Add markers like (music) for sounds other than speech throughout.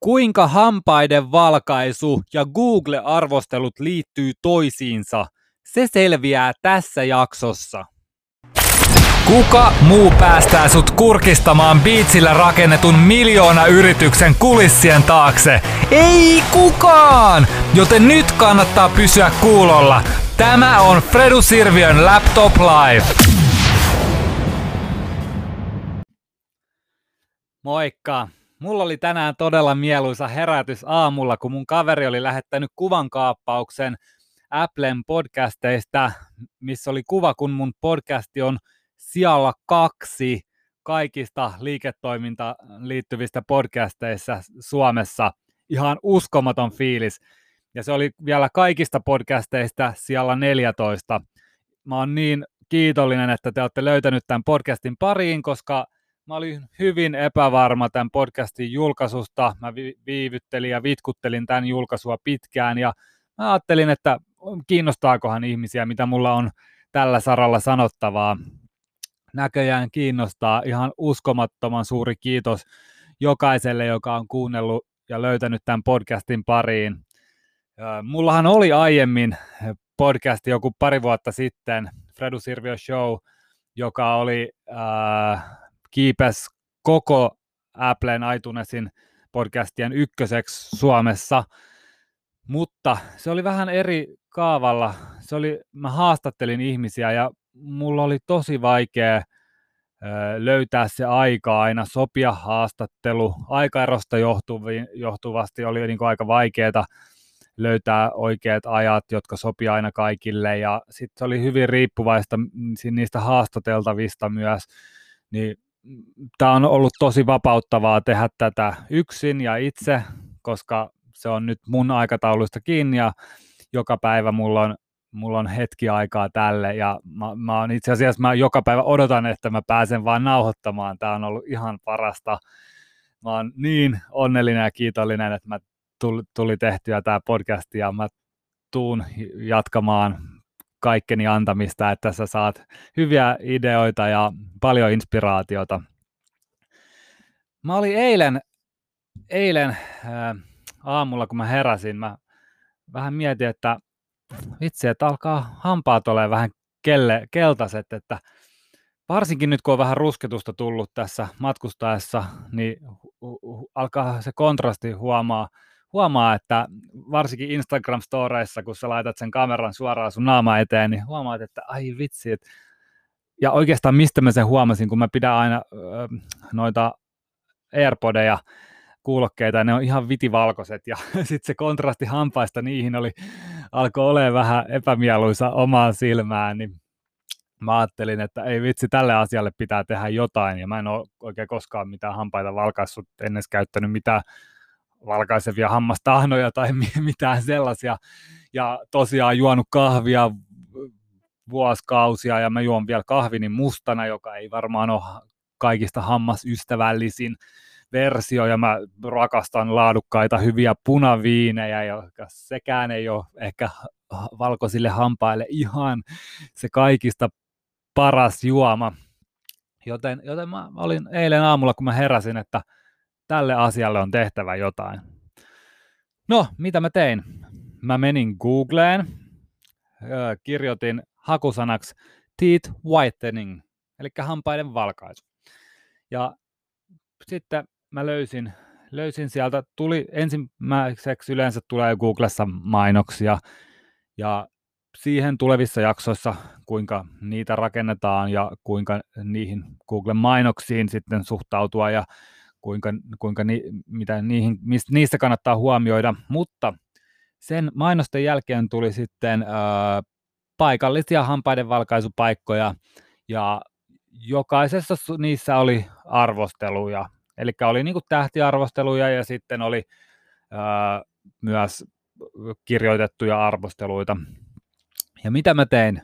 Kuinka hampaiden valkaisu ja Google-arvostelut liittyy toisiinsa? Se selviää tässä jaksossa. Kuka muu päästää sut kurkistamaan biitsillä rakennetun miljoona yrityksen kulissien taakse? Ei kukaan! Joten nyt kannattaa pysyä kuulolla. Tämä on Fredu Sirviön Laptop Live. Moikka! Mulla oli tänään todella mieluisa herätys aamulla, kun mun kaveri oli lähettänyt kuvankaappauksen Applen podcasteista, missä oli kuva, kun mun podcasti on sijalla kaksi kaikista liiketoimintaan liittyvistä podcasteissa Suomessa. Ihan uskomaton fiilis. Ja se oli vielä kaikista podcasteista siellä 14. Mä oon niin kiitollinen, että te olette löytänyt tämän podcastin pariin, koska mä olin hyvin epävarma tämän podcastin julkaisusta. Mä viivyttelin ja vitkuttelin tämän julkaisua pitkään ja mä ajattelin, että kiinnostaakohan ihmisiä, mitä mulla on tällä saralla sanottavaa. Näköjään kiinnostaa. Ihan uskomattoman suuri kiitos jokaiselle, joka on kuunnellut ja löytänyt tämän podcastin pariin. Mullahan oli aiemmin podcast joku pari vuotta sitten, Fredu Sirvio Show, joka oli äh, kiipes koko Applen iTunesin podcastien ykköseksi Suomessa, mutta se oli vähän eri kaavalla. Se oli, mä haastattelin ihmisiä ja mulla oli tosi vaikea löytää se aika aina, sopia haastattelu. Aikaerosta johtuvasti oli niin kuin aika vaikeaa löytää oikeat ajat, jotka sopii aina kaikille ja sitten se oli hyvin riippuvaista niistä haastateltavista myös. Niin tämä on ollut tosi vapauttavaa tehdä tätä yksin ja itse, koska se on nyt mun aikatauluista kiinni ja joka päivä mulla on, mulla on hetki aikaa tälle ja mä, mä on itse asiassa mä joka päivä odotan, että mä pääsen vaan nauhoittamaan. Tämä on ollut ihan parasta. Mä oon niin onnellinen ja kiitollinen, että mä tuli, tuli tehtyä tämä podcast ja mä tuun jatkamaan kaikkeni antamista, että sä saat hyviä ideoita ja paljon inspiraatiota. Mä olin eilen, eilen ää, aamulla, kun mä heräsin, mä vähän mietin, että vitsi, että alkaa hampaat olemaan vähän kelle, keltaiset, että varsinkin nyt kun on vähän rusketusta tullut tässä matkustaessa, niin alkaa se kontrasti huomaa, huomaa, että varsinkin Instagram-storeissa, kun sä laitat sen kameran suoraan sun naama eteen, niin huomaat, että ai vitsi, että ja oikeastaan mistä mä sen huomasin, kun mä pidän aina öö, noita AirPodeja, kuulokkeita, ne on ihan vitivalkoiset, ja (laughs) sitten se kontrasti hampaista niihin oli, alkoi olemaan vähän epämieluisa omaan silmään, niin mä ajattelin, että ei vitsi, tälle asialle pitää tehdä jotain, ja mä en ole oikein koskaan mitään hampaita valkaissut, ennen käyttänyt mitään valkaisevia hammastahnoja tai mitään sellaisia. Ja tosiaan juonut kahvia vuosikausia ja mä juon vielä kahvini mustana, joka ei varmaan ole kaikista hammasystävällisin versio ja mä rakastan laadukkaita hyviä punaviinejä, joka sekään ei ole ehkä valkoisille hampaille ihan se kaikista paras juoma. Joten, joten mä olin eilen aamulla, kun mä heräsin, että tälle asialle on tehtävä jotain. No, mitä mä tein? Mä menin Googleen, kirjoitin hakusanaksi teeth whitening, eli hampaiden valkaisu. Ja sitten mä löysin, löysin sieltä, tuli ensimmäiseksi yleensä tulee Googlessa mainoksia, ja siihen tulevissa jaksoissa, kuinka niitä rakennetaan ja kuinka niihin Googlen mainoksiin sitten suhtautua ja kuinka, kuinka ni, mitä niihin, mistä, niistä kannattaa huomioida, mutta sen mainosten jälkeen tuli sitten ää, paikallisia hampaiden valkaisupaikkoja ja jokaisessa niissä oli arvosteluja, eli oli niin tähtiarvosteluja ja sitten oli ää, myös kirjoitettuja arvosteluita. Ja mitä mä tein?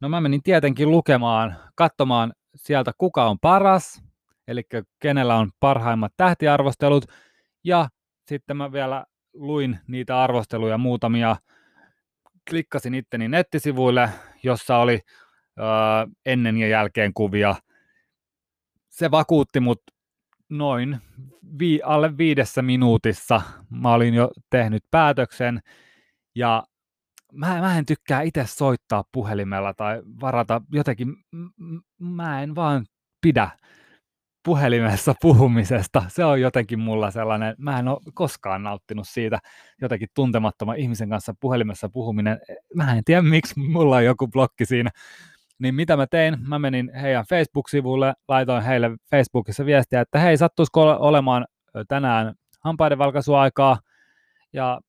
No mä menin tietenkin lukemaan, katsomaan sieltä kuka on paras, eli kenellä on parhaimmat tähtiarvostelut, ja sitten mä vielä luin niitä arvosteluja muutamia, klikkasin itteni nettisivuille, jossa oli ö, ennen ja jälkeen kuvia. Se vakuutti mut noin vi- alle viidessä minuutissa. Mä olin jo tehnyt päätöksen. Ja mä, mä en tykkää itse soittaa puhelimella tai varata jotenkin, mä en vaan pidä puhelimessa puhumisesta. Se on jotenkin mulla sellainen, mä en ole koskaan nauttinut siitä jotenkin tuntemattoman ihmisen kanssa puhelimessa puhuminen. Mä en tiedä, miksi mulla on joku blokki siinä. Niin mitä mä tein? Mä menin heidän Facebook-sivulle, laitoin heille Facebookissa viestiä, että hei, sattuisiko olemaan tänään hampaidenvalkaisuaikaa, ja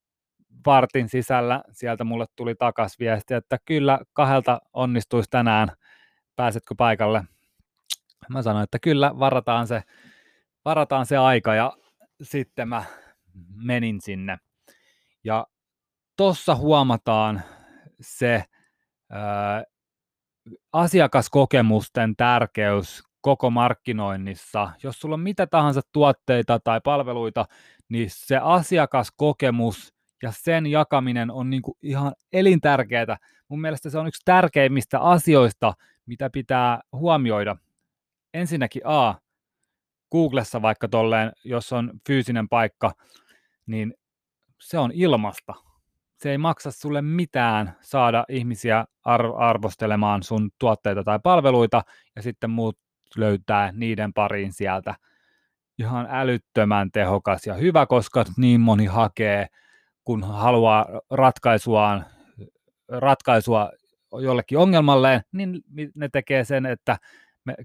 vartin sisällä sieltä mulle tuli takas viesti, että kyllä kahdelta onnistuisi tänään, pääsetkö paikalle? Mä sanoin, että kyllä, varataan se, varataan se aika ja sitten mä menin sinne. Ja tossa huomataan se ää, asiakaskokemusten tärkeys koko markkinoinnissa. Jos sulla on mitä tahansa tuotteita tai palveluita, niin se asiakaskokemus ja sen jakaminen on niin kuin ihan elintärkeää. Mun mielestä se on yksi tärkeimmistä asioista, mitä pitää huomioida. Ensinnäkin A, Googlessa vaikka tolleen, jos on fyysinen paikka, niin se on ilmasta. Se ei maksa sulle mitään saada ihmisiä ar- arvostelemaan sun tuotteita tai palveluita, ja sitten muut löytää niiden pariin sieltä. Ihan älyttömän tehokas ja hyvä, koska niin moni hakee – kun haluaa ratkaisuaan, ratkaisua jollekin ongelmalleen, niin ne tekee sen, että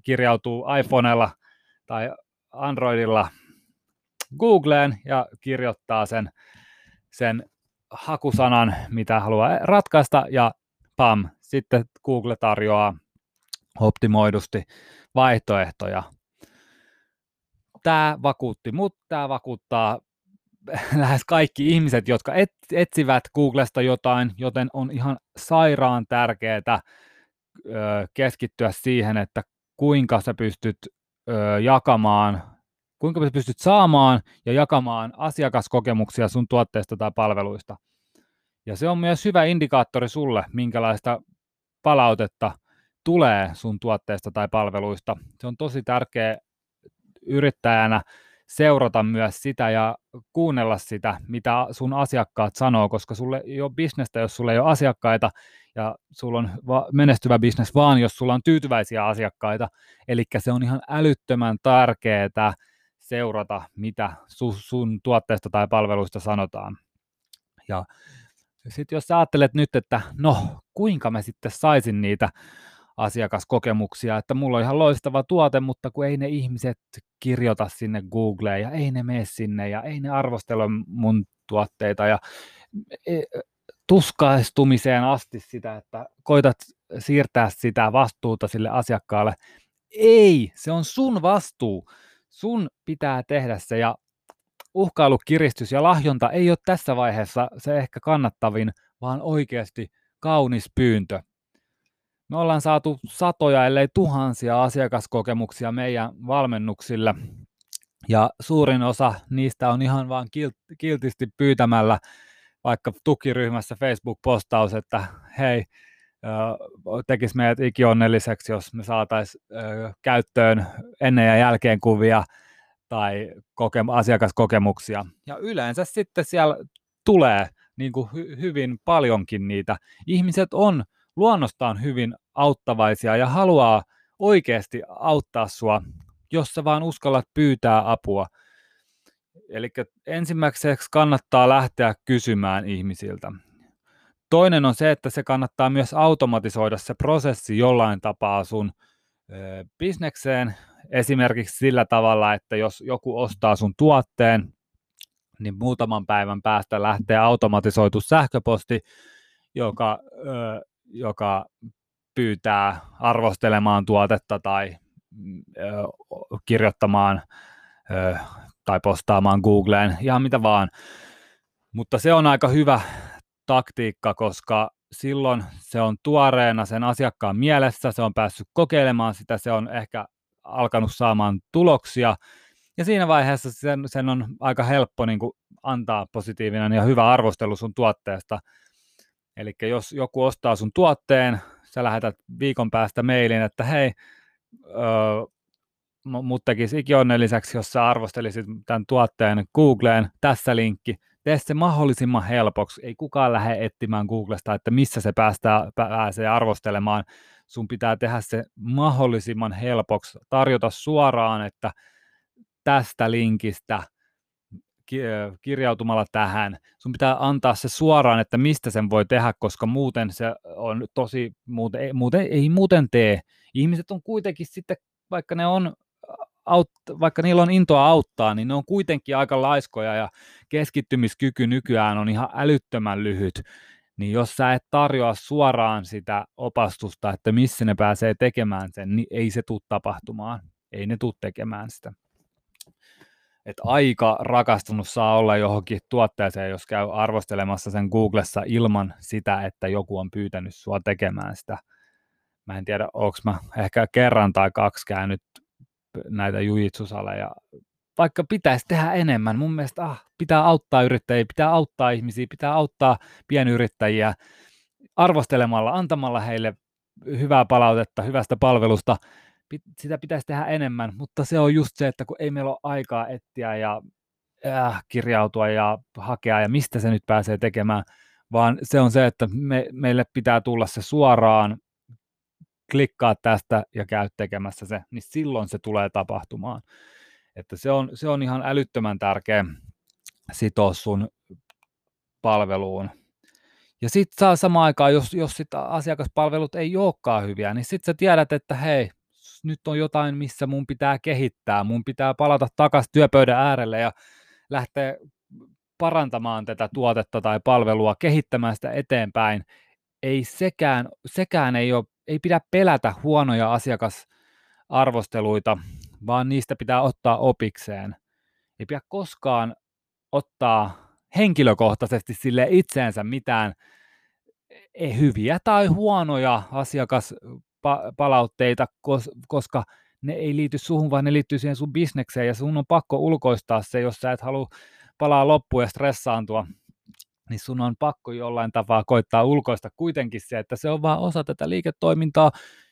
kirjautuu iPhoneella tai Androidilla Googleen ja kirjoittaa sen, sen hakusanan, mitä haluaa ratkaista, ja pam, sitten Google tarjoaa optimoidusti vaihtoehtoja. Tämä vakuutti mut, tämä vakuuttaa (laughs) lähes kaikki ihmiset, jotka et, etsivät Googlesta jotain, joten on ihan sairaan tärkeää keskittyä siihen, että kuinka sä pystyt ö, jakamaan, kuinka sä pystyt saamaan ja jakamaan asiakaskokemuksia sun tuotteista tai palveluista. Ja se on myös hyvä indikaattori sulle, minkälaista palautetta tulee sun tuotteista tai palveluista. Se on tosi tärkeä yrittäjänä seurata myös sitä ja kuunnella sitä, mitä sun asiakkaat sanoo, koska sulle ei ole bisnestä, jos sulla ei ole asiakkaita, ja sulla on menestyvä bisnes vaan, jos sulla on tyytyväisiä asiakkaita. Eli se on ihan älyttömän tärkeää seurata, mitä sun tuotteesta tai palveluista sanotaan. Ja sitten jos sä ajattelet nyt, että no, kuinka mä sitten saisin niitä asiakaskokemuksia, että mulla on ihan loistava tuote, mutta kun ei ne ihmiset kirjoita sinne Googleen ja ei ne mene sinne ja ei ne arvostele mun tuotteita ja e, tuskaistumiseen asti sitä, että koitat siirtää sitä vastuuta sille asiakkaalle. Ei, se on sun vastuu. Sun pitää tehdä se ja uhkailukiristys ja lahjonta ei ole tässä vaiheessa se ehkä kannattavin, vaan oikeasti kaunis pyyntö. Me ollaan saatu satoja, ellei tuhansia asiakaskokemuksia meidän valmennuksille, ja suurin osa niistä on ihan vaan kiltisti pyytämällä vaikka tukiryhmässä Facebook-postaus, että hei, tekisi meidät ikionnelliseksi, jos me saataisiin käyttöön ennen ja jälkeen kuvia tai koke- asiakaskokemuksia. Ja yleensä sitten siellä tulee niin kuin hy- hyvin paljonkin niitä. Ihmiset on luonnostaan hyvin auttavaisia ja haluaa oikeasti auttaa sua, jos sä vaan uskallat pyytää apua. Eli ensimmäiseksi kannattaa lähteä kysymään ihmisiltä. Toinen on se, että se kannattaa myös automatisoida se prosessi jollain tapaa sun bisnekseen. Esimerkiksi sillä tavalla, että jos joku ostaa sun tuotteen, niin muutaman päivän päästä lähtee automatisoitu sähköposti, joka ö, joka pyytää arvostelemaan tuotetta tai ö, kirjoittamaan tai postaamaan Googleen, ihan mitä vaan. Mutta se on aika hyvä taktiikka, koska silloin se on tuoreena sen asiakkaan mielessä, se on päässyt kokeilemaan sitä, se on ehkä alkanut saamaan tuloksia, ja siinä vaiheessa sen, sen on aika helppo niin kuin, antaa positiivinen ja hyvä arvostelu sun tuotteesta, Eli jos joku ostaa sun tuotteen, sä lähetät viikon päästä mailin, että hei, mut tekisi ikionnelliseksi, jos sä arvostelisit tämän tuotteen Googleen, tässä linkki, tee se mahdollisimman helpoksi. Ei kukaan lähde etsimään Googlesta, että missä se päästää, pääsee arvostelemaan. Sun pitää tehdä se mahdollisimman helpoksi, tarjota suoraan, että tästä linkistä kirjautumalla tähän. Sun pitää antaa se suoraan, että mistä sen voi tehdä, koska muuten se on tosi, muuten, muuten ei muuten tee. Ihmiset on kuitenkin sitten, vaikka ne on aut, vaikka niillä on intoa auttaa, niin ne on kuitenkin aika laiskoja ja keskittymiskyky nykyään on ihan älyttömän lyhyt. Niin jos sä et tarjoa suoraan sitä opastusta, että missä ne pääsee tekemään sen, niin ei se tule tapahtumaan. Ei ne tule tekemään sitä. Että aika rakastunut saa olla johonkin tuotteeseen, jos käy arvostelemassa sen Googlessa ilman sitä, että joku on pyytänyt sua tekemään sitä. Mä en tiedä, onko mä ehkä kerran tai kaksi käynyt näitä jujitsusaleja, vaikka pitäisi tehdä enemmän. Mun mielestä ah, pitää auttaa yrittäjiä, pitää auttaa ihmisiä, pitää auttaa pienyrittäjiä arvostelemalla, antamalla heille hyvää palautetta, hyvästä palvelusta. Sitä pitäisi tehdä enemmän, mutta se on just se, että kun ei meillä ole aikaa etsiä ja äh, kirjautua ja hakea ja mistä se nyt pääsee tekemään, vaan se on se, että me, meille pitää tulla se suoraan klikkaa tästä ja käy tekemässä se, niin silloin se tulee tapahtumaan. Että se on, se on ihan älyttömän tärkeä sitoa sun palveluun. Ja sitten saa samaan aikaan, jos, jos sit asiakaspalvelut ei olekaan hyviä, niin sitten sä tiedät, että hei, nyt on jotain, missä mun pitää kehittää, mun pitää palata takaisin työpöydän äärelle ja lähteä parantamaan tätä tuotetta tai palvelua, kehittämään sitä eteenpäin. Ei sekään, sekään ei ole ei pidä pelätä huonoja asiakasarvosteluita, vaan niistä pitää ottaa opikseen. Ei pidä koskaan ottaa henkilökohtaisesti sille itseensä mitään e, hyviä tai huonoja asiakaspalautteita, koska ne ei liity suhun, vaan ne liittyy siihen sun bisnekseen ja sun on pakko ulkoistaa se, jos sä et halua palaa loppuun ja stressaantua niin sun on pakko jollain tapaa koittaa ulkoista kuitenkin se, että se on vaan osa tätä liiketoimintaa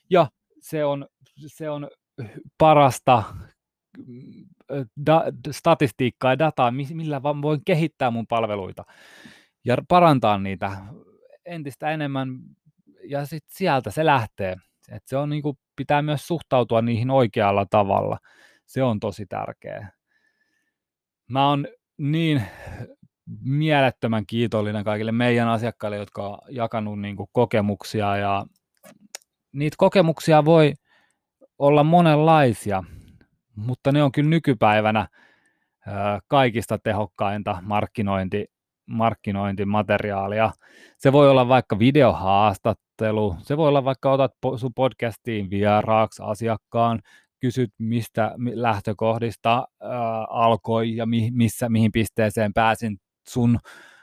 ja se on, se on parasta mm, da, statistiikkaa ja dataa, millä vaan voin kehittää mun palveluita ja parantaa niitä entistä enemmän ja sitten sieltä se lähtee. Et se on niinku, pitää myös suhtautua niihin oikealla tavalla. Se on tosi tärkeää. Mä oon niin mielettömän kiitollinen kaikille meidän asiakkaille, jotka on jakanut niin kuin kokemuksia ja niitä kokemuksia voi olla monenlaisia, mutta ne on kyllä nykypäivänä kaikista tehokkainta markkinointi, markkinointimateriaalia. Se voi olla vaikka videohaastattelu, se voi olla vaikka otat sun podcastiin vieraaksi asiakkaan, kysyt mistä lähtökohdista äh, alkoi ja mi, missä, mihin pisteeseen pääsin sun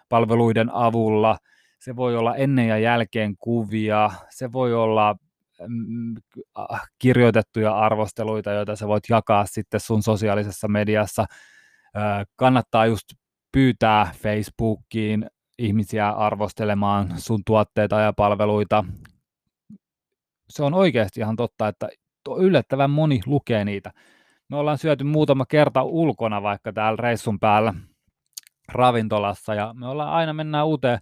palveluiden avulla. Se voi olla ennen ja jälkeen kuvia, se voi olla mm, kirjoitettuja arvosteluita, joita sä voit jakaa sitten sun sosiaalisessa mediassa. Kannattaa just pyytää Facebookiin ihmisiä arvostelemaan sun tuotteita ja palveluita. Se on oikeasti ihan totta, että yllättävän moni lukee niitä. Me ollaan syöty muutama kerta ulkona vaikka täällä reissun päällä ravintolassa ja me ollaan aina mennään uuteen,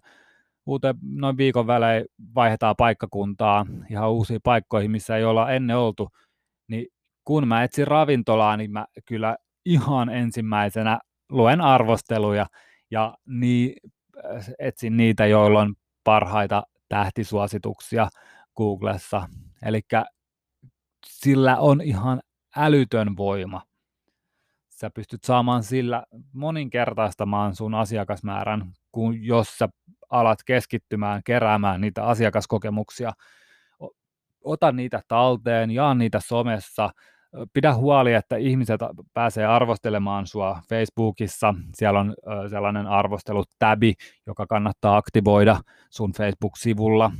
uuteen noin viikon välein vaihdetaan paikkakuntaa ihan uusiin paikkoihin, missä ei olla ennen oltu, niin kun mä etsin ravintolaa, niin mä kyllä ihan ensimmäisenä luen arvosteluja ja niin, etsin niitä, joilla on parhaita tähtisuosituksia Googlessa. Eli sillä on ihan älytön voima sä pystyt saamaan sillä moninkertaistamaan sun asiakasmäärän, kun jos sä alat keskittymään keräämään niitä asiakaskokemuksia. Ota niitä talteen, jaa niitä somessa, pidä huoli, että ihmiset pääsee arvostelemaan sua Facebookissa. Siellä on sellainen arvostelutäbi, joka kannattaa aktivoida sun Facebook-sivulla,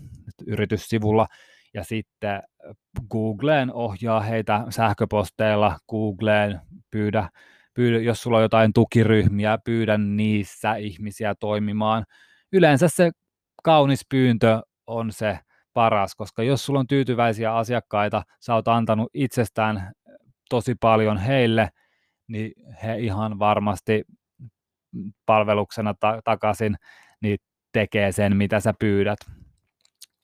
yrityssivulla. Ja sitten Googleen ohjaa heitä sähköposteilla, Googleen pyydä, pyydä, jos sulla on jotain tukiryhmiä, pyydä niissä ihmisiä toimimaan. Yleensä se kaunis pyyntö on se paras, koska jos sulla on tyytyväisiä asiakkaita, sä oot antanut itsestään tosi paljon heille, niin he ihan varmasti palveluksena ta- takaisin niin tekee sen, mitä sä pyydät.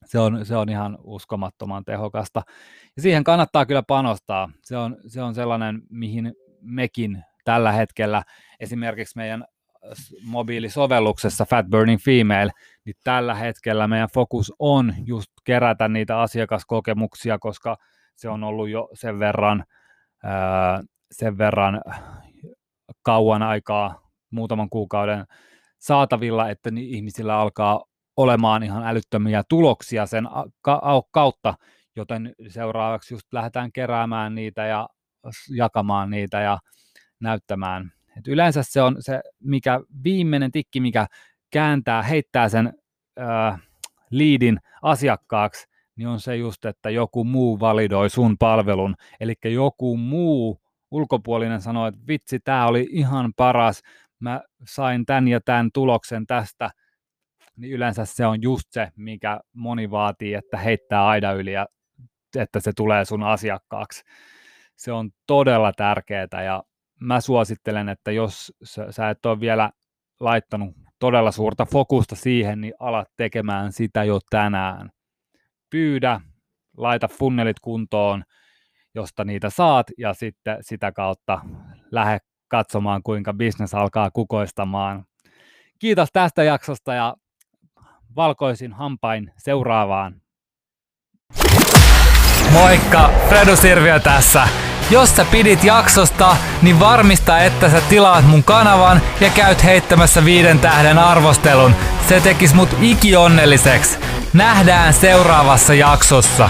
Se on, se on ihan uskomattoman tehokasta. Ja siihen kannattaa kyllä panostaa. Se on, se on sellainen, mihin mekin tällä hetkellä esimerkiksi meidän mobiilisovelluksessa Fat Burning Female, niin tällä hetkellä meidän fokus on just kerätä niitä asiakaskokemuksia, koska se on ollut jo sen verran, sen verran kauan aikaa, muutaman kuukauden saatavilla, että ihmisillä alkaa olemaan ihan älyttömiä tuloksia sen kautta, joten seuraavaksi just lähdetään keräämään niitä ja jakamaan niitä ja näyttämään. Et yleensä se on se mikä viimeinen tikki, mikä kääntää, heittää sen äh, liidin asiakkaaksi, niin on se just, että joku muu validoi sun palvelun. Eli joku muu ulkopuolinen sanoo, että vitsi, tämä oli ihan paras, mä sain tämän ja tämän tuloksen tästä, niin yleensä se on just se, mikä moni vaatii, että heittää aida yli ja että se tulee sun asiakkaaksi. Se on todella tärkeää ja mä suosittelen, että jos sä et ole vielä laittanut todella suurta fokusta siihen, niin alat tekemään sitä jo tänään. Pyydä, laita funnelit kuntoon, josta niitä saat, ja sitten sitä kautta lähde katsomaan, kuinka bisnes alkaa kukoistamaan. Kiitos tästä jaksosta ja valkoisin hampain seuraavaan. Moikka, Fredo Sirviö tässä. Jos sä pidit jaksosta, niin varmista, että sä tilaat mun kanavan ja käyt heittämässä viiden tähden arvostelun. Se tekis mut ikionnelliseksi. Nähdään seuraavassa jaksossa.